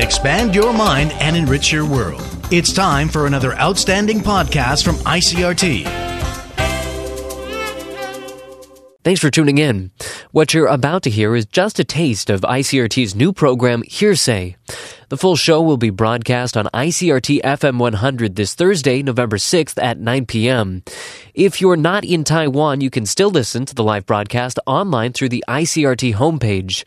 expand your mind, and enrich your world. It's time for another outstanding podcast from ICRT. Thanks for tuning in. What you're about to hear is just a taste of ICRT's new program, Hearsay. The full show will be broadcast on ICRT FM 100 this Thursday, November 6th at 9 p.m. If you're not in Taiwan, you can still listen to the live broadcast online through the ICRT homepage.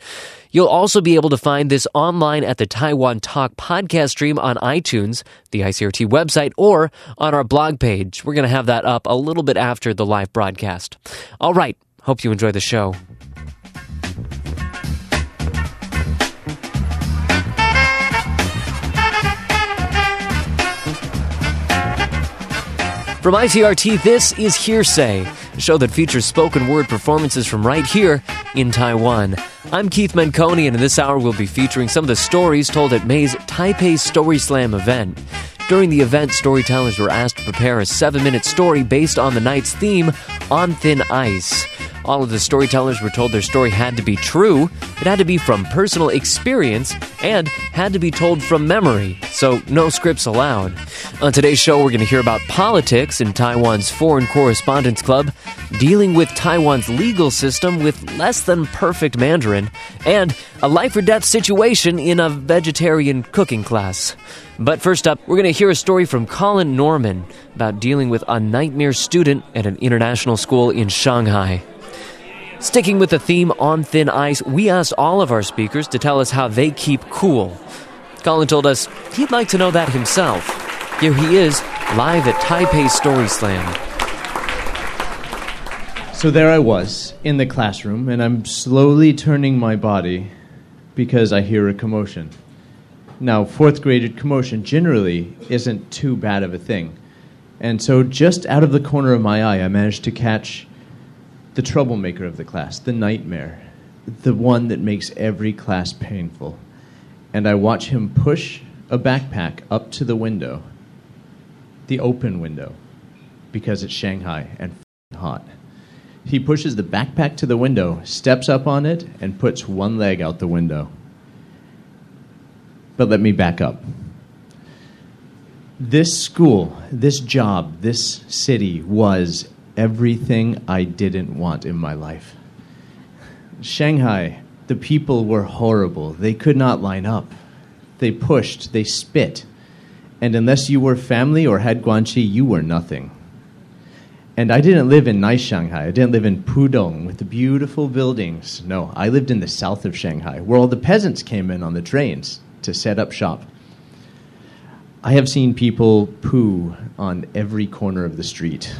You'll also be able to find this online at the Taiwan Talk podcast stream on iTunes, the ICRT website, or on our blog page. We're going to have that up a little bit after the live broadcast. All right. Hope you enjoy the show. From ICRT, this is Hearsay, a show that features spoken word performances from right here in Taiwan. I'm Keith Menconi, and in this hour, we'll be featuring some of the stories told at May's Taipei Story Slam event. During the event, storytellers were asked to prepare a seven minute story based on the night's theme, On Thin Ice. All of the storytellers were told their story had to be true, it had to be from personal experience, and had to be told from memory, so no scripts allowed. On today's show, we're going to hear about politics in Taiwan's Foreign Correspondents Club, dealing with Taiwan's legal system with less than perfect Mandarin, and a life or death situation in a vegetarian cooking class. But first up, we're going to hear a story from Colin Norman about dealing with a nightmare student at an international school in Shanghai. Sticking with the theme on thin ice, we asked all of our speakers to tell us how they keep cool. Colin told us he'd like to know that himself. Here he is, live at Taipei Story Slam. So there I was in the classroom, and I'm slowly turning my body because I hear a commotion. Now, fourth graded commotion generally isn't too bad of a thing. And so, just out of the corner of my eye, I managed to catch the troublemaker of the class, the nightmare, the one that makes every class painful. And I watch him push a backpack up to the window, the open window, because it's Shanghai and hot. He pushes the backpack to the window, steps up on it, and puts one leg out the window. But let me back up. This school, this job, this city was everything I didn't want in my life. Shanghai, the people were horrible. They could not line up. They pushed, they spit. And unless you were family or had Guanxi, you were nothing. And I didn't live in nice Shanghai. I didn't live in Pudong with the beautiful buildings. No, I lived in the south of Shanghai, where all the peasants came in on the trains to set up shop. I have seen people poo on every corner of the street.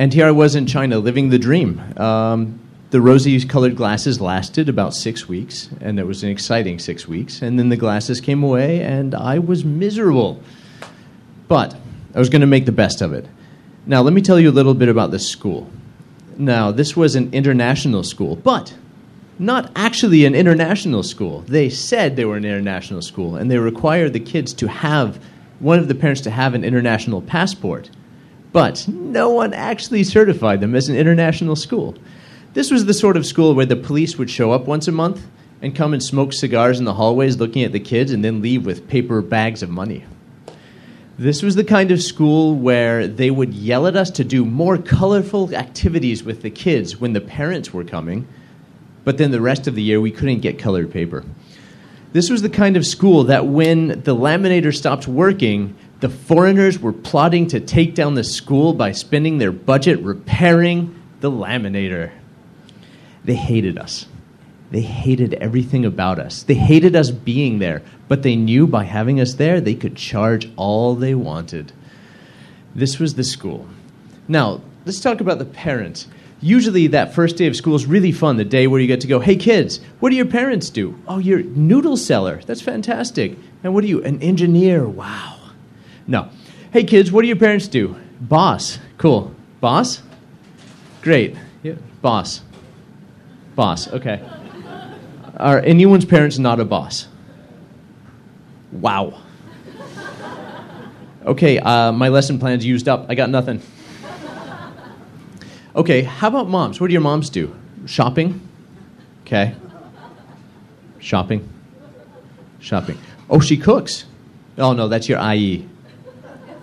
And here I was in China living the dream. Um, the rosy colored glasses lasted about six weeks, and it was an exciting six weeks. And then the glasses came away, and I was miserable. But I was going to make the best of it. Now, let me tell you a little bit about this school. Now, this was an international school, but not actually an international school. They said they were an international school, and they required the kids to have one of the parents to have an international passport but no one actually certified them as an international school. This was the sort of school where the police would show up once a month and come and smoke cigars in the hallways looking at the kids and then leave with paper bags of money. This was the kind of school where they would yell at us to do more colorful activities with the kids when the parents were coming, but then the rest of the year we couldn't get colored paper. This was the kind of school that when the laminator stopped working, the foreigners were plotting to take down the school by spending their budget repairing the laminator. They hated us. They hated everything about us. They hated us being there, but they knew by having us there, they could charge all they wanted. This was the school. Now, let's talk about the parents. Usually, that first day of school is really fun, the day where you get to go, hey kids, what do your parents do? Oh, you're noodle seller. That's fantastic. And what are you? An engineer. Wow. No. Hey, kids, what do your parents do? Boss. Cool. Boss? Great. Yeah. Boss. Boss. Okay. Are anyone's parents not a boss? Wow. Okay, uh, my lesson plan's used up. I got nothing. Okay, how about moms? What do your moms do? Shopping? Okay. Shopping. Shopping. Oh, she cooks. Oh, no, that's your ayi.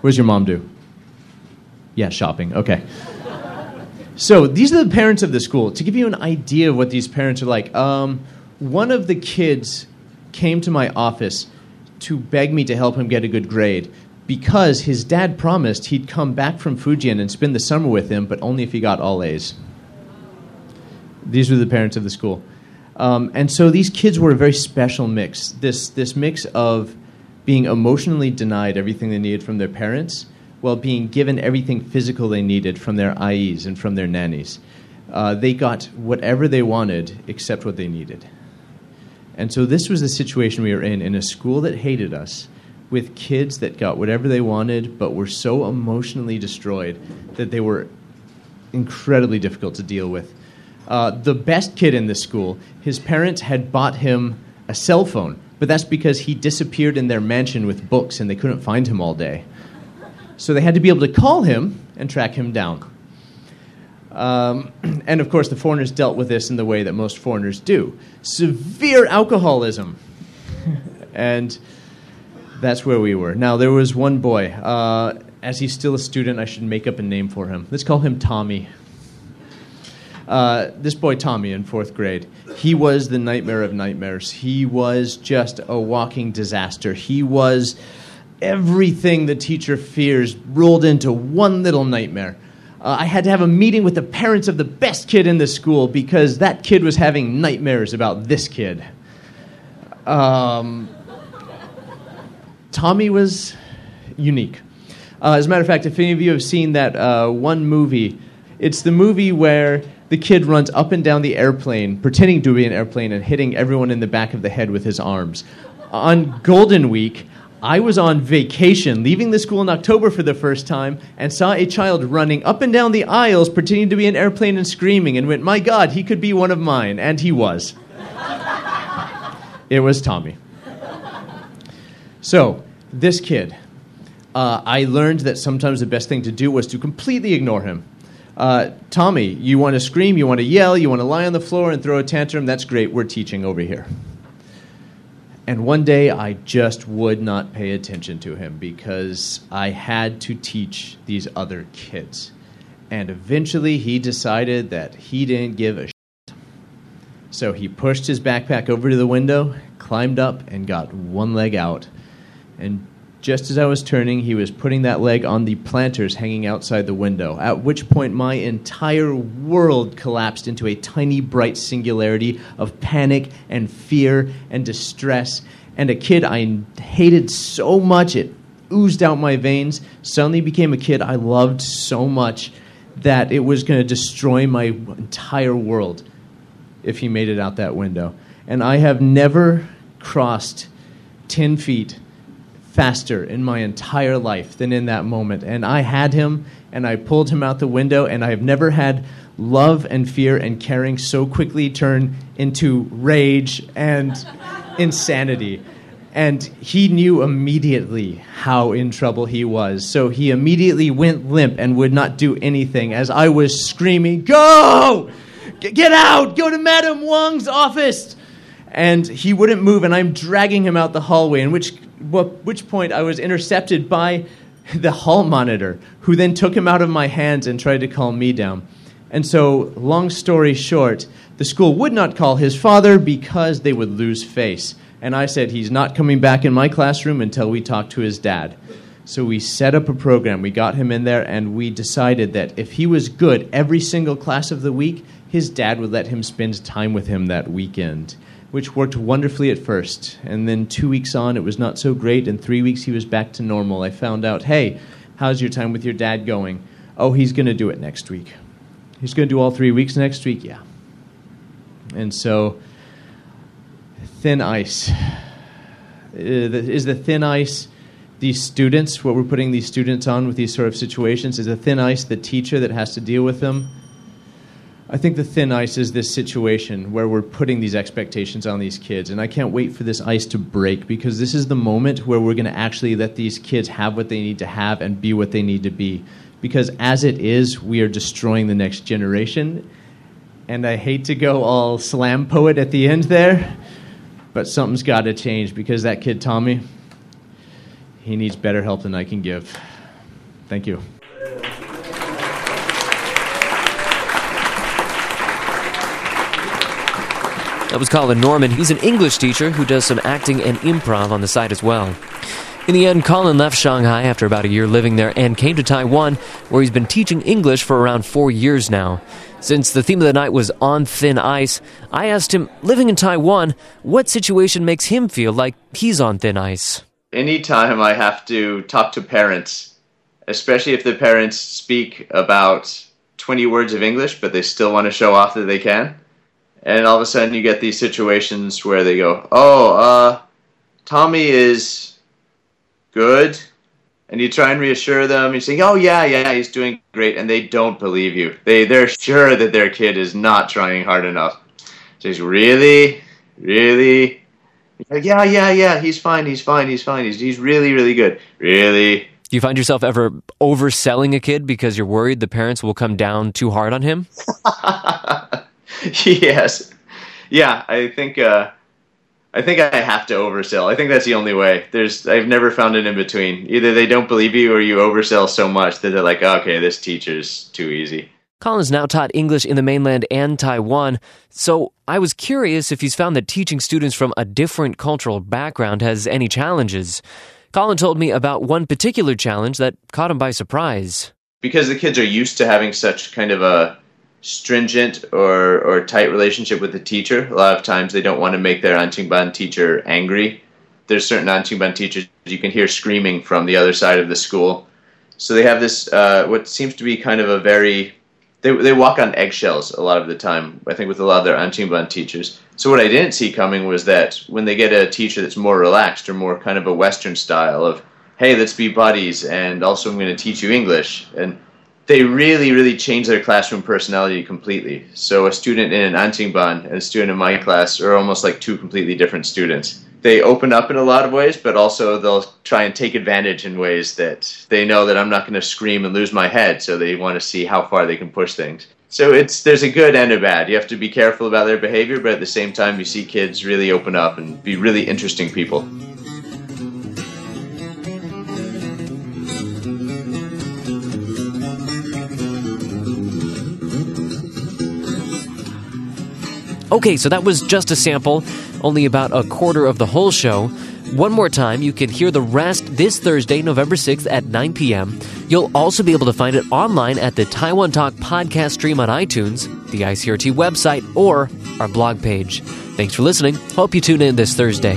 What does your mom do? Yeah, shopping. Okay. So these are the parents of the school. To give you an idea of what these parents are like, um, one of the kids came to my office to beg me to help him get a good grade because his dad promised he'd come back from Fujian and spend the summer with him, but only if he got all A's. These were the parents of the school. Um, and so these kids were a very special mix. This, this mix of being emotionally denied everything they needed from their parents while being given everything physical they needed from their ayis and from their nannies. Uh, they got whatever they wanted except what they needed. And so this was the situation we were in in a school that hated us with kids that got whatever they wanted but were so emotionally destroyed that they were incredibly difficult to deal with. Uh, the best kid in this school, his parents had bought him a cell phone, but that's because he disappeared in their mansion with books and they couldn't find him all day. So they had to be able to call him and track him down. Um, and of course, the foreigners dealt with this in the way that most foreigners do severe alcoholism. and that's where we were. Now, there was one boy. Uh, as he's still a student, I should make up a name for him. Let's call him Tommy. Uh, this boy, Tommy, in fourth grade, he was the nightmare of nightmares. He was just a walking disaster. He was everything the teacher fears rolled into one little nightmare. Uh, I had to have a meeting with the parents of the best kid in the school because that kid was having nightmares about this kid. Um, Tommy was unique. Uh, as a matter of fact, if any of you have seen that uh, one movie, it's the movie where the kid runs up and down the airplane, pretending to be an airplane, and hitting everyone in the back of the head with his arms. On Golden Week, I was on vacation, leaving the school in October for the first time, and saw a child running up and down the aisles, pretending to be an airplane and screaming, and went, My God, he could be one of mine. And he was. it was Tommy. So, this kid, uh, I learned that sometimes the best thing to do was to completely ignore him. Uh, Tommy, you want to scream, you want to yell, you want to lie on the floor and throw a tantrum, that's great, we're teaching over here. And one day I just would not pay attention to him because I had to teach these other kids. And eventually he decided that he didn't give a shit. So he pushed his backpack over to the window, climbed up, and got one leg out. And just as I was turning, he was putting that leg on the planters hanging outside the window, at which point my entire world collapsed into a tiny, bright singularity of panic and fear and distress. And a kid I hated so much it oozed out my veins suddenly became a kid I loved so much that it was going to destroy my entire world if he made it out that window. And I have never crossed 10 feet faster in my entire life than in that moment. And I had him and I pulled him out the window, and I have never had love and fear and caring so quickly turn into rage and insanity. And he knew immediately how in trouble he was. So he immediately went limp and would not do anything as I was screaming, Go! Get out! Go to Madame Wang's office! And he wouldn't move, and I'm dragging him out the hallway, in which which point I was intercepted by the hall monitor, who then took him out of my hands and tried to calm me down. And so, long story short, the school would not call his father because they would lose face. And I said, he's not coming back in my classroom until we talk to his dad. So we set up a program. We got him in there, and we decided that if he was good every single class of the week, his dad would let him spend time with him that weekend which worked wonderfully at first. And then two weeks on, it was not so great. And three weeks, he was back to normal. I found out, hey, how's your time with your dad going? Oh, he's going to do it next week. He's going to do all three weeks next week? Yeah. And so, thin ice. Uh, is the thin ice these students, what we're putting these students on with these sort of situations? Is the thin ice the teacher that has to deal with them? I think the thin ice is this situation where we're putting these expectations on these kids. And I can't wait for this ice to break because this is the moment where we're going to actually let these kids have what they need to have and be what they need to be. Because as it is, we are destroying the next generation. And I hate to go all slam poet at the end there, but something's got to change because that kid Tommy, he needs better help than I can give. Thank you. That was Colin Norman. He's an English teacher who does some acting and improv on the side as well. In the end, Colin left Shanghai after about a year living there and came to Taiwan, where he's been teaching English for around four years now. Since the theme of the night was on thin ice, I asked him, living in Taiwan, what situation makes him feel like he's on thin ice? Anytime I have to talk to parents, especially if the parents speak about 20 words of English, but they still want to show off that they can. And all of a sudden you get these situations where they go, oh, uh, Tommy is good. And you try and reassure them. You say oh yeah yeah he's doing great. And they don't believe you. They they're sure that their kid is not trying hard enough. So he's really? Really? Like, yeah yeah yeah he's fine he's fine he's fine he's, he's really really good. Really? Do you find yourself ever overselling a kid because you're worried the parents will come down too hard on him yes yeah i think uh I think I have to oversell. I think that's the only way. There's I've never found an in between. Either they don't believe you or you oversell so much that they're like, okay, this teacher's too easy. Colin's now taught English in the mainland and Taiwan, so I was curious if he's found that teaching students from a different cultural background has any challenges. Colin told me about one particular challenge that caught him by surprise. Because the kids are used to having such kind of a stringent or, or tight relationship with the teacher. A lot of times they don't want to make their Anqinban teacher angry. There's certain Anqinban teachers you can hear screaming from the other side of the school. So they have this, uh, what seems to be kind of a very, they, they walk on eggshells a lot of the time, I think, with a lot of their Anqinban teachers. So what I didn't see coming was that when they get a teacher that's more relaxed or more kind of a Western style of, hey, let's be buddies, and also I'm going to teach you English, and they really, really change their classroom personality completely. So a student in an Anqinban and a student in my class are almost like two completely different students. They open up in a lot of ways, but also they'll try and take advantage in ways that they know that I'm not going to scream and lose my head, so they want to see how far they can push things. So it's there's a good and a bad. You have to be careful about their behavior, but at the same time you see kids really open up and be really interesting people. Okay, so that was just a sample, only about a quarter of the whole show. One more time, you can hear the rest this Thursday, November 6th at 9 p.m. You'll also be able to find it online at the Taiwan Talk podcast stream on iTunes, the ICRT website, or our blog page. Thanks for listening. Hope you tune in this Thursday.